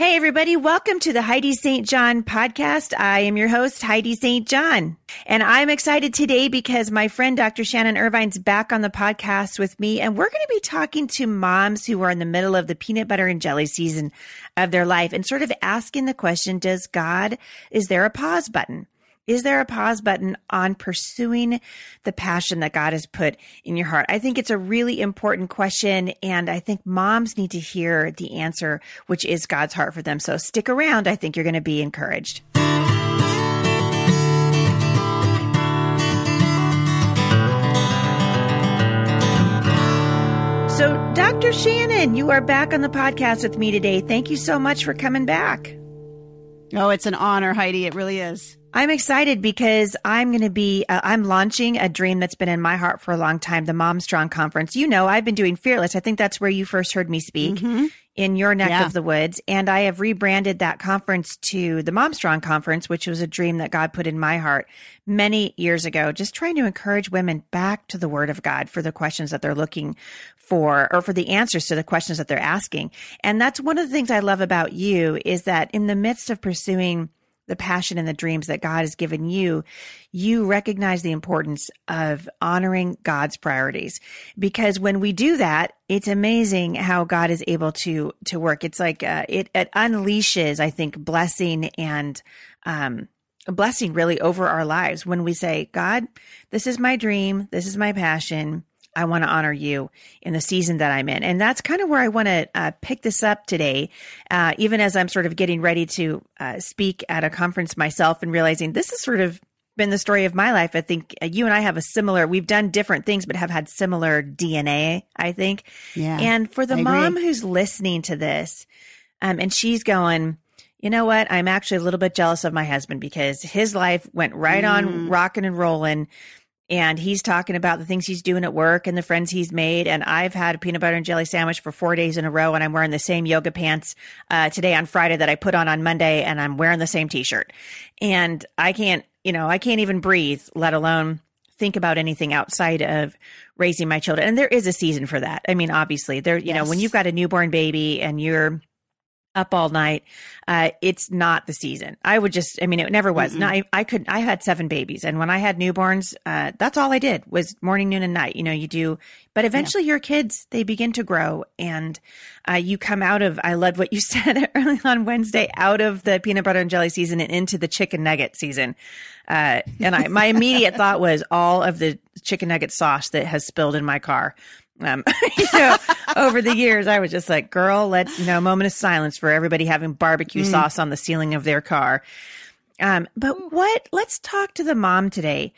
Hey, everybody. Welcome to the Heidi St. John podcast. I am your host, Heidi St. John. And I'm excited today because my friend, Dr. Shannon Irvine's back on the podcast with me. And we're going to be talking to moms who are in the middle of the peanut butter and jelly season of their life and sort of asking the question, does God, is there a pause button? Is there a pause button on pursuing the passion that God has put in your heart? I think it's a really important question. And I think moms need to hear the answer, which is God's heart for them. So stick around. I think you're going to be encouraged. So, Dr. Shannon, you are back on the podcast with me today. Thank you so much for coming back. Oh, it's an honor, Heidi. It really is. I'm excited because I'm going to be, uh, I'm launching a dream that's been in my heart for a long time, the Mom Strong Conference. You know, I've been doing Fearless. I think that's where you first heard me speak mm-hmm. in your neck yeah. of the woods. And I have rebranded that conference to the Mom Strong Conference, which was a dream that God put in my heart many years ago, just trying to encourage women back to the Word of God for the questions that they're looking for or for the answers to the questions that they're asking. And that's one of the things I love about you is that in the midst of pursuing the passion and the dreams that God has given you, you recognize the importance of honoring God's priorities. Because when we do that, it's amazing how God is able to to work. It's like uh, it, it unleashes, I think, blessing and um, a blessing really over our lives when we say, God, this is my dream, this is my passion. I want to honor you in the season that I'm in. And that's kind of where I want to uh, pick this up today, uh, even as I'm sort of getting ready to uh, speak at a conference myself and realizing this has sort of been the story of my life. I think uh, you and I have a similar, we've done different things, but have had similar DNA, I think. Yeah. And for the mom who's listening to this, um, and she's going, you know what? I'm actually a little bit jealous of my husband because his life went right mm. on rocking and rolling and he's talking about the things he's doing at work and the friends he's made. And I've had a peanut butter and jelly sandwich for four days in a row, and I'm wearing the same yoga pants uh, today on Friday that I put on on Monday, and I'm wearing the same T-shirt. And I can't, you know, I can't even breathe, let alone think about anything outside of raising my children. And there is a season for that. I mean, obviously, there, you yes. know, when you've got a newborn baby and you're up all night. Uh, it's not the season. I would just, I mean, it never was. No, I, I could, I had seven babies and when I had newborns, uh, that's all I did was morning, noon and night. You know, you do, but eventually yeah. your kids, they begin to grow and, uh, you come out of, I loved what you said early on Wednesday, out of the peanut butter and jelly season and into the chicken nugget season. Uh, and I, my immediate thought was all of the chicken nugget sauce that has spilled in my car. Um, you know, over the years, I was just like, girl, let's, you know, moment of silence for everybody having barbecue mm. sauce on the ceiling of their car. Um, but what, let's talk to the mom today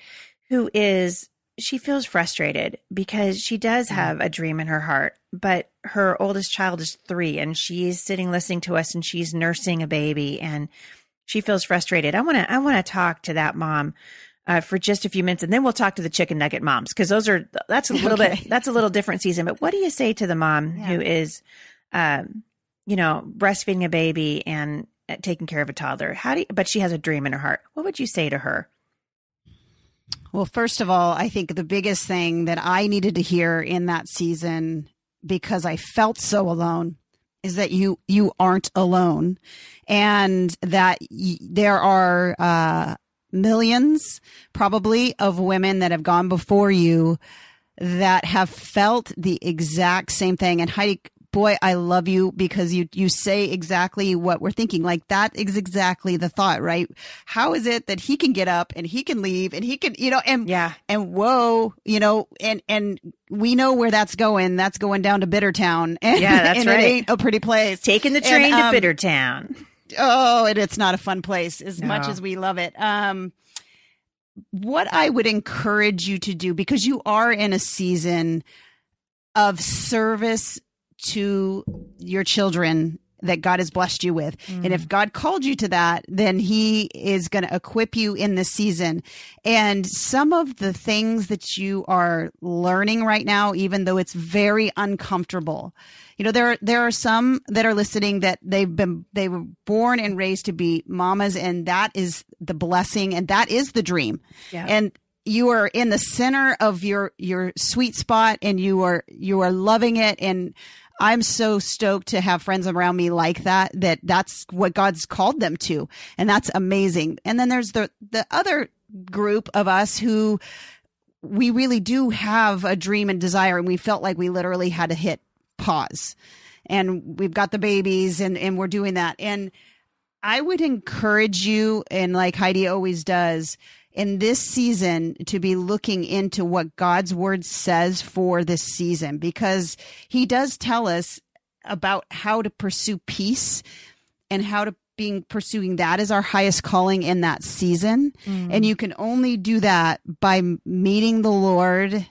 who is, she feels frustrated because she does mm. have a dream in her heart, but her oldest child is three and she's sitting listening to us and she's nursing a baby and she feels frustrated. I want to, I want to talk to that mom uh, for just a few minutes, and then we'll talk to the chicken nugget moms because those are that's a little okay. bit that's a little different season. But what do you say to the mom yeah. who is, um, you know, breastfeeding a baby and uh, taking care of a toddler? How do you, but she has a dream in her heart? What would you say to her? Well, first of all, I think the biggest thing that I needed to hear in that season because I felt so alone is that you you aren't alone and that y- there are uh, millions probably of women that have gone before you that have felt the exact same thing. And Heidi, boy, I love you because you, you say exactly what we're thinking. Like that is exactly the thought, right? How is it that he can get up and he can leave and he can, you know, and, yeah, and whoa, you know, and, and we know where that's going. That's going down to Bittertown. And, yeah, that's and right. It ain't a pretty place. Taking the train and, um, to Bittertown oh, and it's not a fun place as no. much as we love it. Um, what I would encourage you to do because you are in a season of service to your children that God has blessed you with. Mm. And if mm. God called you to that, then he is going to equip you in this season. And some of the things that you are learning right now, even though it's very uncomfortable, you know, there, are, there are some that are listening that they've been, they were born and raised to be mamas and that is the blessing and that is the dream. Yeah. And you are in the center of your your sweet spot and you are you are loving it and I'm so stoked to have friends around me like that, that that's what God's called them to. And that's amazing. And then there's the, the other group of us who we really do have a dream and desire and we felt like we literally had to hit pause and we've got the babies and, and we're doing that. And I would encourage you, and like Heidi always does, in this season to be looking into what God's word says for this season because he does tell us about how to pursue peace and how to being pursuing that as our highest calling in that season mm. and you can only do that by meeting the Lord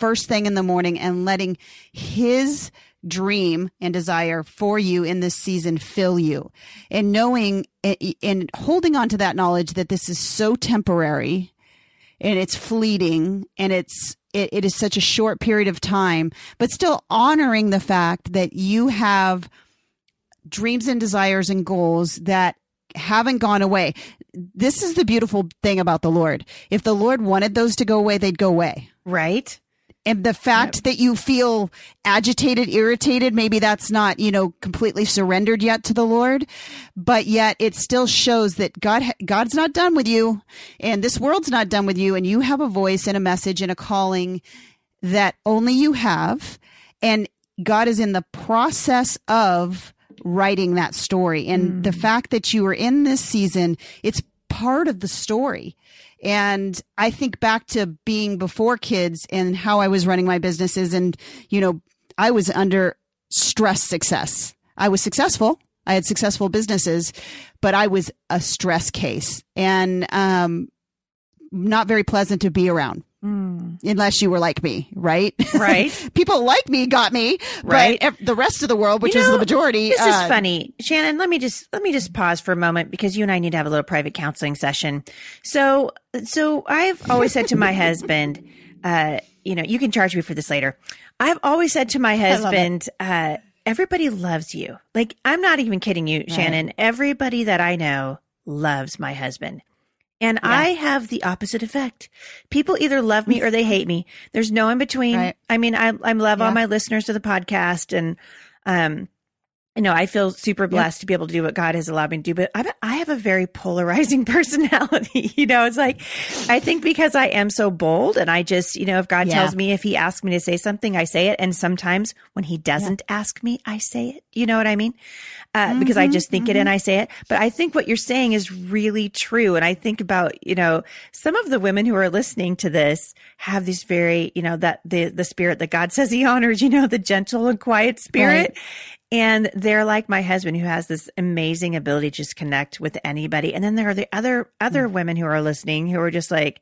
first thing in the morning and letting his dream and desire for you in this season fill you. And knowing and holding on to that knowledge that this is so temporary and it's fleeting and it's it, it is such a short period of time but still honoring the fact that you have dreams and desires and goals that haven't gone away. This is the beautiful thing about the lord. If the lord wanted those to go away they'd go away. Right and the fact yep. that you feel agitated, irritated, maybe that's not, you know, completely surrendered yet to the Lord, but yet it still shows that God, God's not done with you and this world's not done with you. And you have a voice and a message and a calling that only you have. And God is in the process of writing that story. And mm. the fact that you are in this season, it's part of the story. And I think back to being before kids and how I was running my businesses. And, you know, I was under stress success. I was successful. I had successful businesses, but I was a stress case and um, not very pleasant to be around. Mm. Unless you were like me, right? Right. People like me got me, right? But the rest of the world, which you know, is the majority, this uh, is funny, Shannon. Let me just let me just pause for a moment because you and I need to have a little private counseling session. So, so I've always said to my husband, uh, you know, you can charge me for this later. I've always said to my husband, uh, everybody loves you. Like I'm not even kidding you, right. Shannon. Everybody that I know loves my husband. And yeah. I have the opposite effect. People either love me or they hate me. There's no in between. Right. I mean, I, I love yeah. all my listeners to the podcast and, um, you know, I feel super blessed yep. to be able to do what God has allowed me to do, but I, I have a very polarizing personality. you know, it's like, I think because I am so bold and I just, you know, if God yeah. tells me, if he asks me to say something, I say it. And sometimes when he doesn't yeah. ask me, I say it. You know what I mean? Uh, mm-hmm, because I just think mm-hmm. it and I say it. But I think what you're saying is really true. And I think about, you know, some of the women who are listening to this have this very, you know, that the, the spirit that God says he honors, you know, the gentle and quiet spirit. Right. And they're like my husband who has this amazing ability to just connect with anybody. And then there are the other other mm. women who are listening who are just like,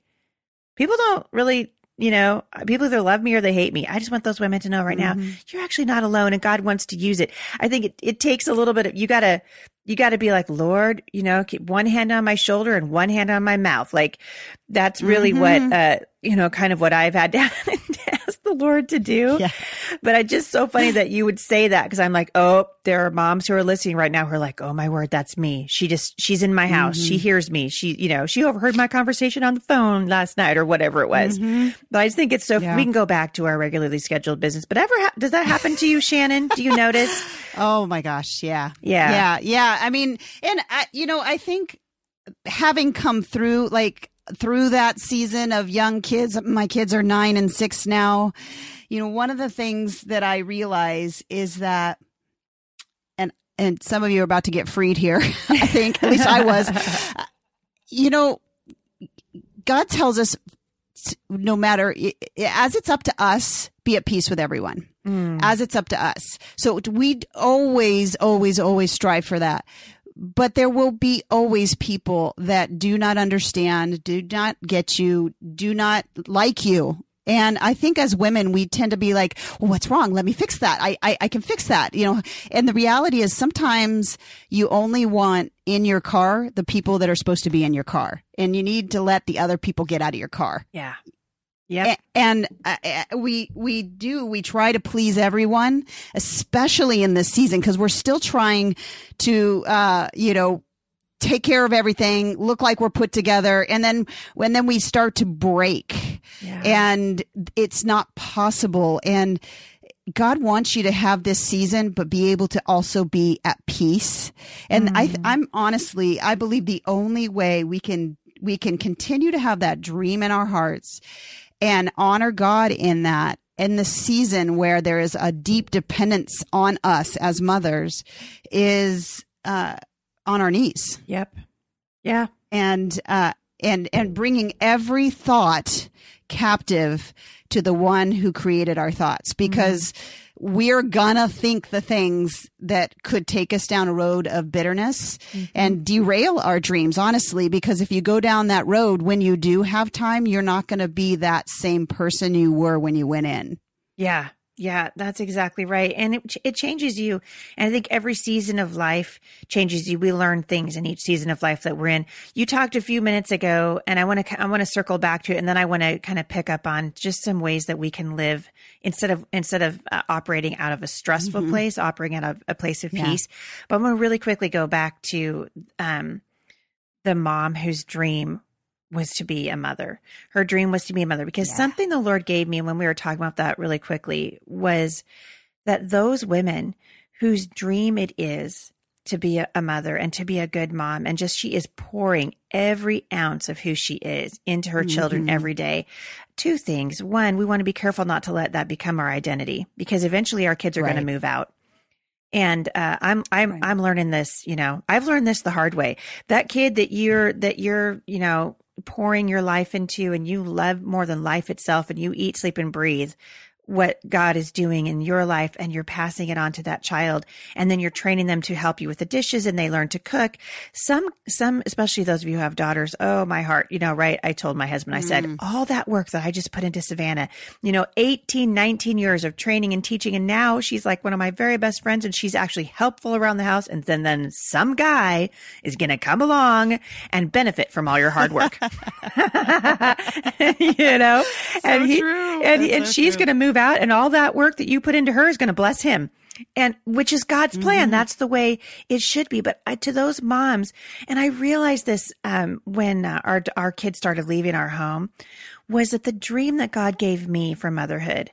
people don't really, you know, people either love me or they hate me. I just want those women to know right mm-hmm. now, you're actually not alone and God wants to use it. I think it, it takes a little bit of, you gotta, you gotta be like, Lord, you know, keep one hand on my shoulder and one hand on my mouth. Like that's really mm-hmm. what, uh, you know, kind of what I've had to, ask the Lord to do. Yeah. But I just so funny that you would say that because I'm like, oh, there are moms who are listening right now who are like, oh my word, that's me. She just, she's in my house. Mm-hmm. She hears me. She, you know, she overheard my conversation on the phone last night or whatever it was. Mm-hmm. But I just think it's so, yeah. we can go back to our regularly scheduled business. But ever, ha- does that happen to you, Shannon? Do you notice? oh my gosh. Yeah. Yeah. Yeah. Yeah. I mean, and I, you know, I think having come through like through that season of young kids, my kids are nine and six now. You know, one of the things that I realize is that, and, and some of you are about to get freed here. I think, at least I was, you know, God tells us no matter as it's up to us, be at peace with everyone. Mm. As it's up to us. So we always, always, always strive for that but there will be always people that do not understand, do not get you, do not like you. And I think as women, we tend to be like, well, what's wrong? Let me fix that. I, I, I can fix that, you know? And the reality is sometimes you only want in your car the people that are supposed to be in your car and you need to let the other people get out of your car. Yeah. Yeah. And uh, uh, we, we do, we try to please everyone, especially in this season, because we're still trying to, uh, you know, take care of everything, look like we're put together. And then when then we start to break yeah. and it's not possible. And God wants you to have this season, but be able to also be at peace. And mm. I, I'm honestly, I believe the only way we can, we can continue to have that dream in our hearts and honor God in that in the season where there is a deep dependence on us as mothers is, uh, on our knees. Yep. Yeah. And, uh, and, and bringing every thought captive to the one who created our thoughts because mm-hmm. We're gonna think the things that could take us down a road of bitterness mm-hmm. and derail our dreams, honestly, because if you go down that road when you do have time, you're not gonna be that same person you were when you went in. Yeah. Yeah, that's exactly right. And it, it changes you. And I think every season of life changes you. We learn things in each season of life that we're in. You talked a few minutes ago and I want to, I want to circle back to it. And then I want to kind of pick up on just some ways that we can live instead of, instead of uh, operating out of a stressful mm-hmm. place, operating out of a place of yeah. peace. But I'm going to really quickly go back to, um, the mom whose dream was to be a mother. Her dream was to be a mother because yeah. something the Lord gave me when we were talking about that really quickly was that those women whose dream it is to be a, mother and to be a good mom and just she is pouring every ounce of who she is into her mm-hmm. children every day. Two things. One, we want to be careful not to let that become our identity because eventually our kids are right. going to move out. And uh, I'm I'm right. I'm learning this. You know, I've learned this the hard way. That kid that you're that you're you know pouring your life into and you love more than life itself and you eat, sleep, and breathe what God is doing in your life and you're passing it on to that child. And then you're training them to help you with the dishes and they learn to cook. Some, some, especially those of you who have daughters. Oh, my heart, you know, right. I told my husband, I said, mm. all that work that I just put into Savannah, you know, 18, 19 years of training and teaching. And now she's like one of my very best friends and she's actually helpful around the house. And then, then some guy is going to come along and benefit from all your hard work. you know, so and he, true. and, and so she's going to move out and all that work that you put into her is going to bless him and which is God's plan. Mm-hmm. That's the way it should be. But I, to those moms, and I realized this um, when uh, our our kids started leaving our home, was that the dream that God gave me for motherhood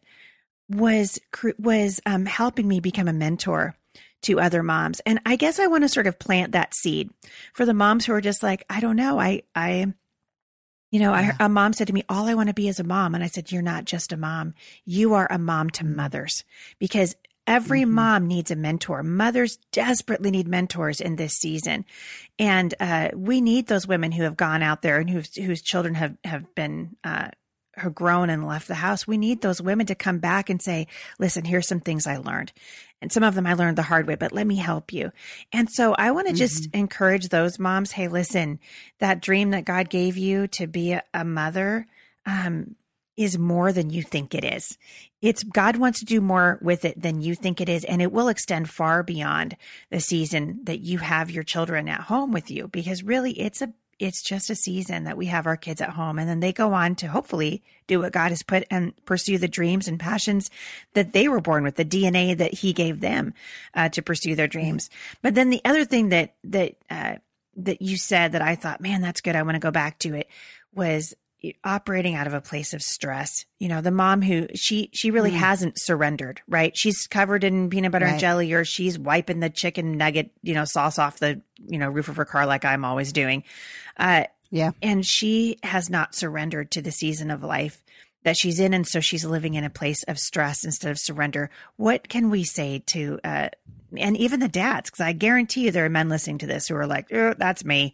was was um, helping me become a mentor to other moms. And I guess I want to sort of plant that seed for the moms who are just like, I don't know, I I you know, yeah. I, a mom said to me, All I want to be is a mom. And I said, You're not just a mom. You are a mom to mothers because every mm-hmm. mom needs a mentor. Mothers desperately need mentors in this season. And uh, we need those women who have gone out there and whose, whose children have, have been. Uh, have grown and left the house. We need those women to come back and say, listen, here's some things I learned. And some of them I learned the hard way, but let me help you. And so I want to mm-hmm. just encourage those moms. Hey, listen, that dream that God gave you to be a, a mother, um, is more than you think it is. It's God wants to do more with it than you think it is. And it will extend far beyond the season that you have your children at home with you because really it's a it's just a season that we have our kids at home and then they go on to hopefully do what God has put and pursue the dreams and passions that they were born with, the DNA that he gave them uh, to pursue their dreams. But then the other thing that, that, uh, that you said that I thought, man, that's good. I want to go back to it was operating out of a place of stress. You know, the mom who she she really mm. hasn't surrendered, right? She's covered in peanut butter right. and jelly or she's wiping the chicken nugget, you know, sauce off the, you know, roof of her car like I'm always doing. Uh yeah. And she has not surrendered to the season of life that she's in and so she's living in a place of stress instead of surrender. What can we say to uh and even the dads cuz I guarantee you there are men listening to this who are like, oh, that's me."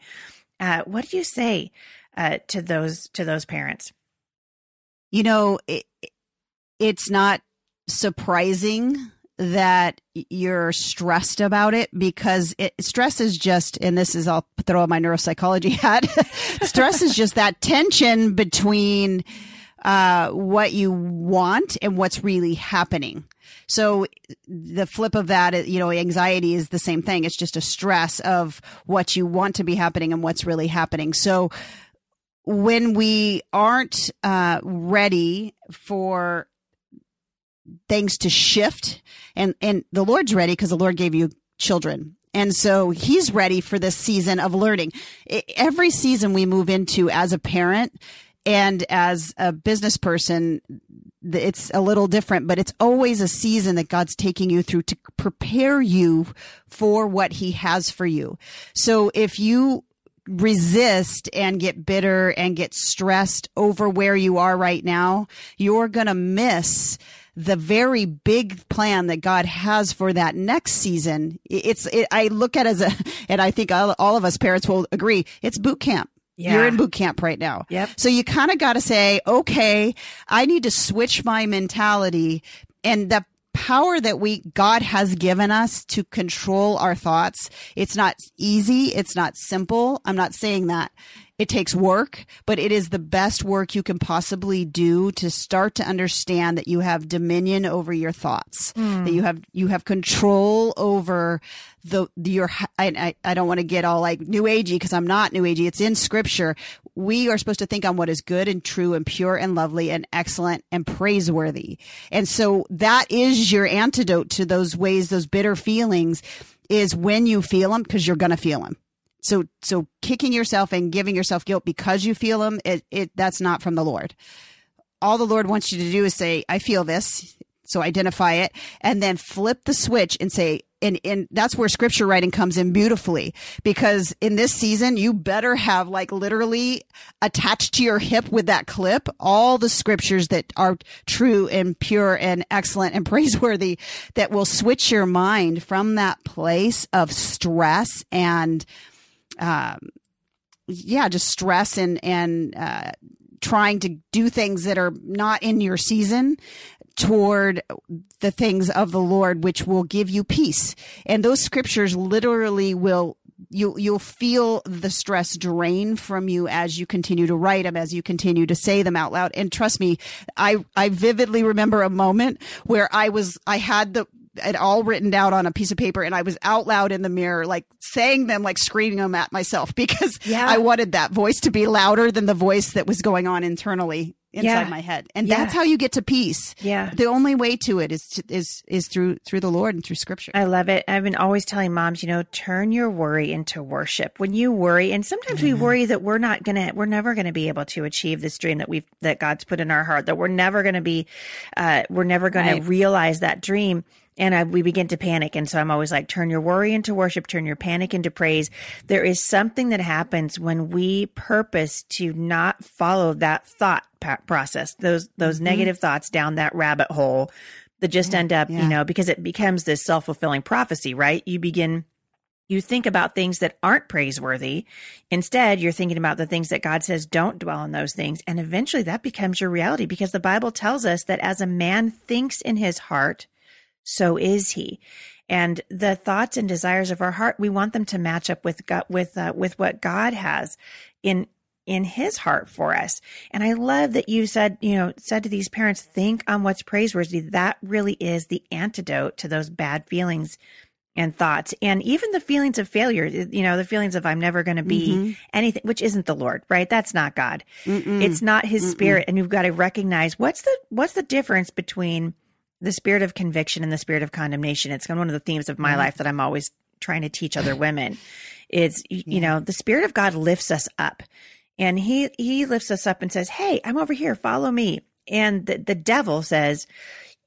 Uh what do you say uh, to those to those parents? You know, it, it's not surprising that you're stressed about it because it, stress is just, and this is, I'll throw my neuropsychology hat. stress is just that tension between uh, what you want and what's really happening. So the flip of that, you know, anxiety is the same thing. It's just a stress of what you want to be happening and what's really happening. So when we aren't uh, ready for things to shift and and the lord's ready because the lord gave you children and so he's ready for this season of learning every season we move into as a parent and as a business person, it's a little different, but it's always a season that God's taking you through to prepare you for what he has for you. So if you resist and get bitter and get stressed over where you are right now, you're going to miss the very big plan that God has for that next season. It's, it, I look at as a, and I think all, all of us parents will agree, it's boot camp. Yeah. You're in boot camp right now. Yep. So you kind of got to say, okay, I need to switch my mentality and the power that we God has given us to control our thoughts. It's not easy. It's not simple. I'm not saying that. It takes work, but it is the best work you can possibly do to start to understand that you have dominion over your thoughts, mm. that you have you have control over the, the your. I, I, I don't want to get all like new agey because I'm not new agey. It's in scripture. We are supposed to think on what is good and true and pure and lovely and excellent and praiseworthy. And so that is your antidote to those ways, those bitter feelings is when you feel them because you're going to feel them so so kicking yourself and giving yourself guilt because you feel them it, it that's not from the lord. All the lord wants you to do is say i feel this so identify it and then flip the switch and say and, and that's where scripture writing comes in beautifully because in this season you better have like literally attached to your hip with that clip all the scriptures that are true and pure and excellent and praiseworthy that will switch your mind from that place of stress and um, yeah, just stress and and uh, trying to do things that are not in your season toward the things of the Lord, which will give you peace. And those scriptures literally will you you'll feel the stress drain from you as you continue to write them as you continue to say them out loud and trust me i i vividly remember a moment where i was i had the it all written down on a piece of paper and I was out loud in the mirror, like saying them, like screaming them at myself because yeah. I wanted that voice to be louder than the voice that was going on internally inside yeah. my head. And yeah. that's how you get to peace. Yeah. The only way to it is, to, is, is through, through the Lord and through scripture. I love it. I've been always telling moms, you know, turn your worry into worship. When you worry, and sometimes mm-hmm. we worry that we're not going to, we're never going to be able to achieve this dream that we've, that God's put in our heart, that we're never going to be, uh, we're never going right. to realize that dream and I, we begin to panic. And so I'm always like, turn your worry into worship, turn your panic into praise. There is something that happens when we purpose to not follow that thought process, those, those mm-hmm. negative thoughts down that rabbit hole that just yeah, end up, yeah. you know, because it becomes this self fulfilling prophecy, right? You begin, you think about things that aren't praiseworthy. Instead, you're thinking about the things that God says don't dwell on those things. And eventually that becomes your reality because the Bible tells us that as a man thinks in his heart, so is he. And the thoughts and desires of our heart, we want them to match up with God, with uh, with what God has in in his heart for us. And I love that you said, you know, said to these parents, think on what's praiseworthy. That really is the antidote to those bad feelings and thoughts and even the feelings of failure, you know, the feelings of I'm never going to be mm-hmm. anything, which isn't the Lord, right? That's not God. Mm-mm. It's not his Mm-mm. spirit. And you've got to recognize what's the, what's the difference between the spirit of conviction and the spirit of condemnation. It's one of the themes of my mm-hmm. life that I'm always trying to teach other women. Is yeah. you know, the spirit of God lifts us up. And he he lifts us up and says, "Hey, I'm over here, follow me." And the the devil says,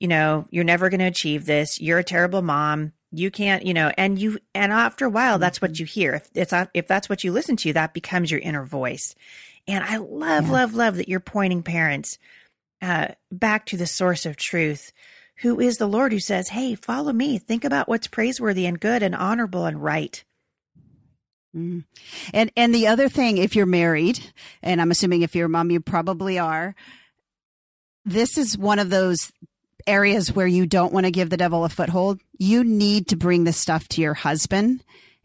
you know, you're never going to achieve this. You're a terrible mom. You can't, you know, and you and after a while that's what mm-hmm. you hear. If it's if that's what you listen to, that becomes your inner voice. And I love yeah. love love that you're pointing parents uh, back to the source of truth who is the Lord who says, Hey, follow me. Think about what's praiseworthy and good and honorable and right. Mm. And and the other thing, if you're married, and I'm assuming if you're a mom, you probably are. This is one of those areas where you don't want to give the devil a foothold. You need to bring this stuff to your husband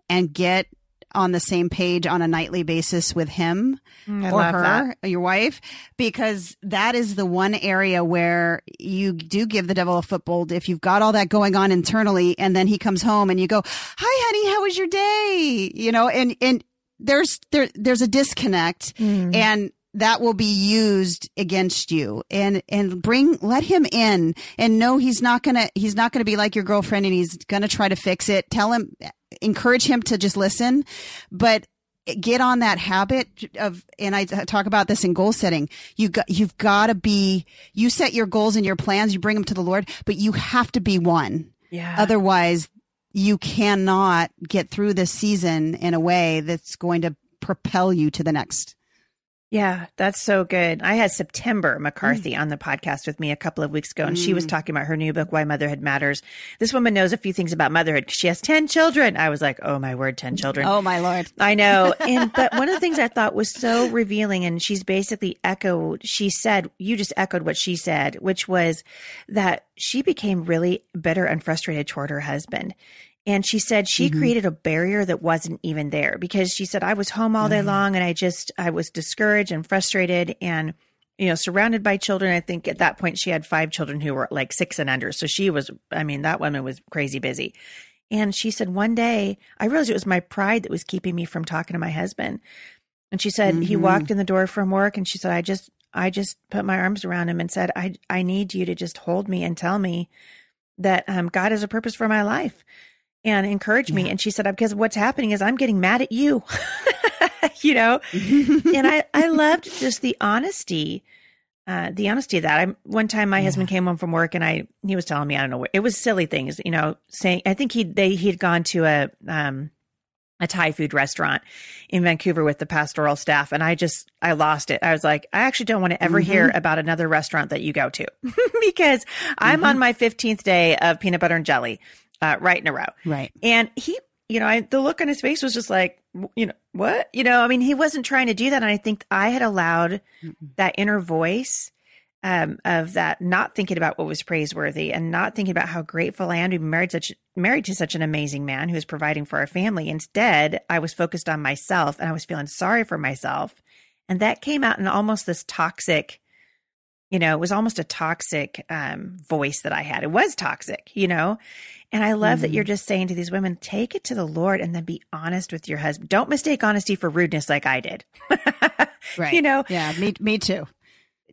and get on the same page on a nightly basis with him mm, or her, that. your wife, because that is the one area where you do give the devil a foothold. If you've got all that going on internally and then he comes home and you go, hi, honey, how was your day? You know, and, and there's, there, there's a disconnect mm. and that will be used against you and and bring let him in and know he's not going to he's not going to be like your girlfriend and he's going to try to fix it tell him encourage him to just listen, but get on that habit of, and I talk about this in goal setting. You got, you've got to be, you set your goals and your plans, you bring them to the Lord, but you have to be one. Yeah. Otherwise, you cannot get through this season in a way that's going to propel you to the next. Yeah, that's so good. I had September McCarthy mm. on the podcast with me a couple of weeks ago, and mm. she was mm. talking about her new book, Why Motherhood Matters. This woman knows a few things about motherhood. Because she has 10 children. I was like, oh my word, 10 children. Oh my Lord. I know. And, but one of the things I thought was so revealing, and she's basically echoed, she said, you just echoed what she said, which was that she became really bitter and frustrated toward her husband. And she said she mm-hmm. created a barrier that wasn't even there because she said, I was home all day mm-hmm. long and I just, I was discouraged and frustrated and, you know, surrounded by children. I think at that point she had five children who were like six and under. So she was, I mean, that woman was crazy busy. And she said, one day I realized it was my pride that was keeping me from talking to my husband. And she said, mm-hmm. he walked in the door from work and she said, I just, I just put my arms around him and said, I, I need you to just hold me and tell me that um, God has a purpose for my life and encourage me. And she said, because what's happening is I'm getting mad at you, you know? and I, I loved just the honesty, uh, the honesty of that. I, one time my yeah. husband came home from work and I, he was telling me, I don't know, it was silly things, you know, saying, I think he, they, he'd gone to a, um, a Thai food restaurant in Vancouver with the pastoral staff. And I just, I lost it. I was like, I actually don't want to ever mm-hmm. hear about another restaurant that you go to because I'm mm-hmm. on my 15th day of peanut butter and jelly uh, right in a row. Right. And he, you know, I, the look on his face was just like, you know, what? You know, I mean, he wasn't trying to do that. And I think I had allowed mm that inner voice um, of that not thinking about what was praiseworthy and not thinking about how grateful I am to be married such married to such an amazing man who is providing for our family. Instead, I was focused on myself and I was feeling sorry for myself. And that came out in almost this toxic, you know, it was almost a toxic um, voice that I had. It was toxic, you know, and I love mm. that you're mm. just saying to these women, take it to the Lord and then be honest with your husband. Don't mistake honesty for rudeness like I did. right. You know? Yeah, me, me too.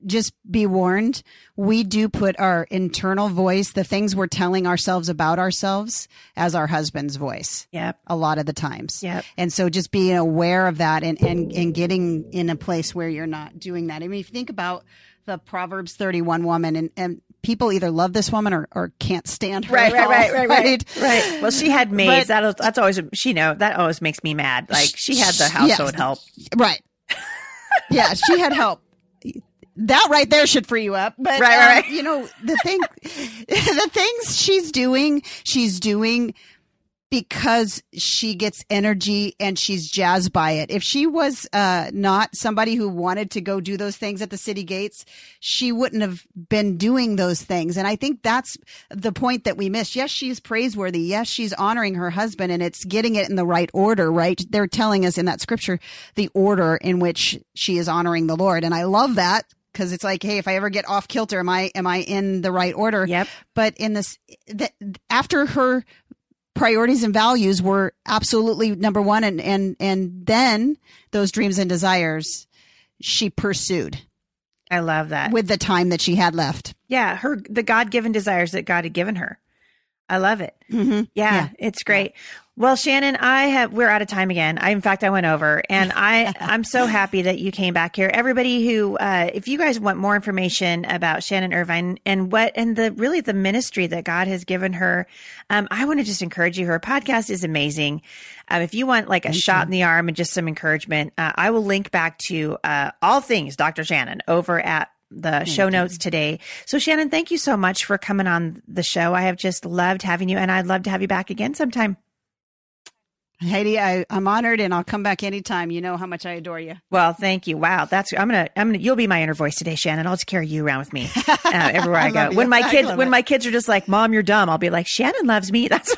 Just be warned. We do put our internal voice, the things we're telling ourselves about ourselves, as our husband's voice. Yep. A lot of the times. Yep. And so just being aware of that and, and, and getting in a place where you're not doing that. I mean, if you think about the Proverbs 31 woman and, and people either love this woman or, or can't stand her. Right, right, right, right, right, right. Well, she had maids. That that's always she know that always makes me mad. Like she had the household help. Right. yeah, she had help. That right there should free you up. But right, um, right. you know the thing, the things she's doing, she's doing because she gets energy and she's jazzed by it. If she was uh, not somebody who wanted to go do those things at the city gates, she wouldn't have been doing those things. And I think that's the point that we miss. Yes, she's praiseworthy. Yes, she's honoring her husband and it's getting it in the right order, right? They're telling us in that scripture the order in which she is honoring the Lord. And I love that because it's like, hey, if I ever get off kilter, am I am I in the right order? Yep. But in this, that after her priorities and values were absolutely number one. And and and then those dreams and desires she pursued. I love that. With the time that she had left. Yeah her the god-given desires that god had given her. I love it. Mm-hmm. yeah, yeah, it's great well, Shannon, I have we're out of time again. I in fact I went over and I I'm so happy that you came back here. Everybody who uh if you guys want more information about Shannon Irvine and what and the really the ministry that God has given her, um I want to just encourage you. Her podcast is amazing. Um, if you want like a Thank shot you. in the arm and just some encouragement, uh, I will link back to uh all things Dr. Shannon over at the thank show notes you. today. So Shannon, thank you so much for coming on the show. I have just loved having you and I'd love to have you back again sometime. Heidi, I, am honored and I'll come back anytime. You know how much I adore you. Well, thank you. Wow. That's, I'm to, I'm to, you'll be my inner voice today, Shannon. I'll just carry you around with me uh, everywhere I, I go. When my kids, when it. my kids are just like, mom, you're dumb. I'll be like, Shannon loves me. That's,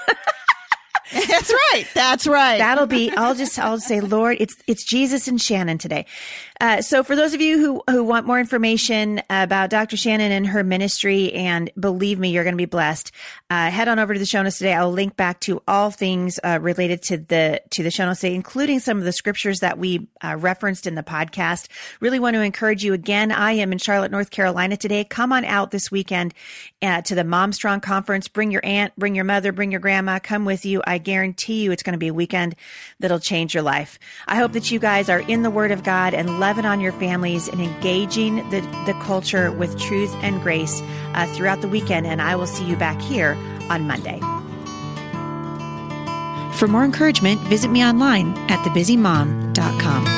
That's right. That's right. That'll be, I'll just, I'll say, Lord, it's, it's Jesus and Shannon today. Uh, so for those of you who, who want more information about Dr. Shannon and her ministry, and believe me, you're going to be blessed, uh, head on over to the show notes today. I'll link back to all things uh, related to the to the show notes today, including some of the scriptures that we uh, referenced in the podcast. Really want to encourage you again. I am in Charlotte, North Carolina today. Come on out this weekend uh, to the Mom Strong Conference. Bring your aunt, bring your mother, bring your grandma. Come with you. I guarantee you, it's going to be a weekend that'll change your life. I hope that you guys are in the Word of God and loving on your families and engaging the the culture with truth and grace uh, throughout the weekend. And I will see you back here on Monday. For more encouragement, visit me online at thebusymom.com.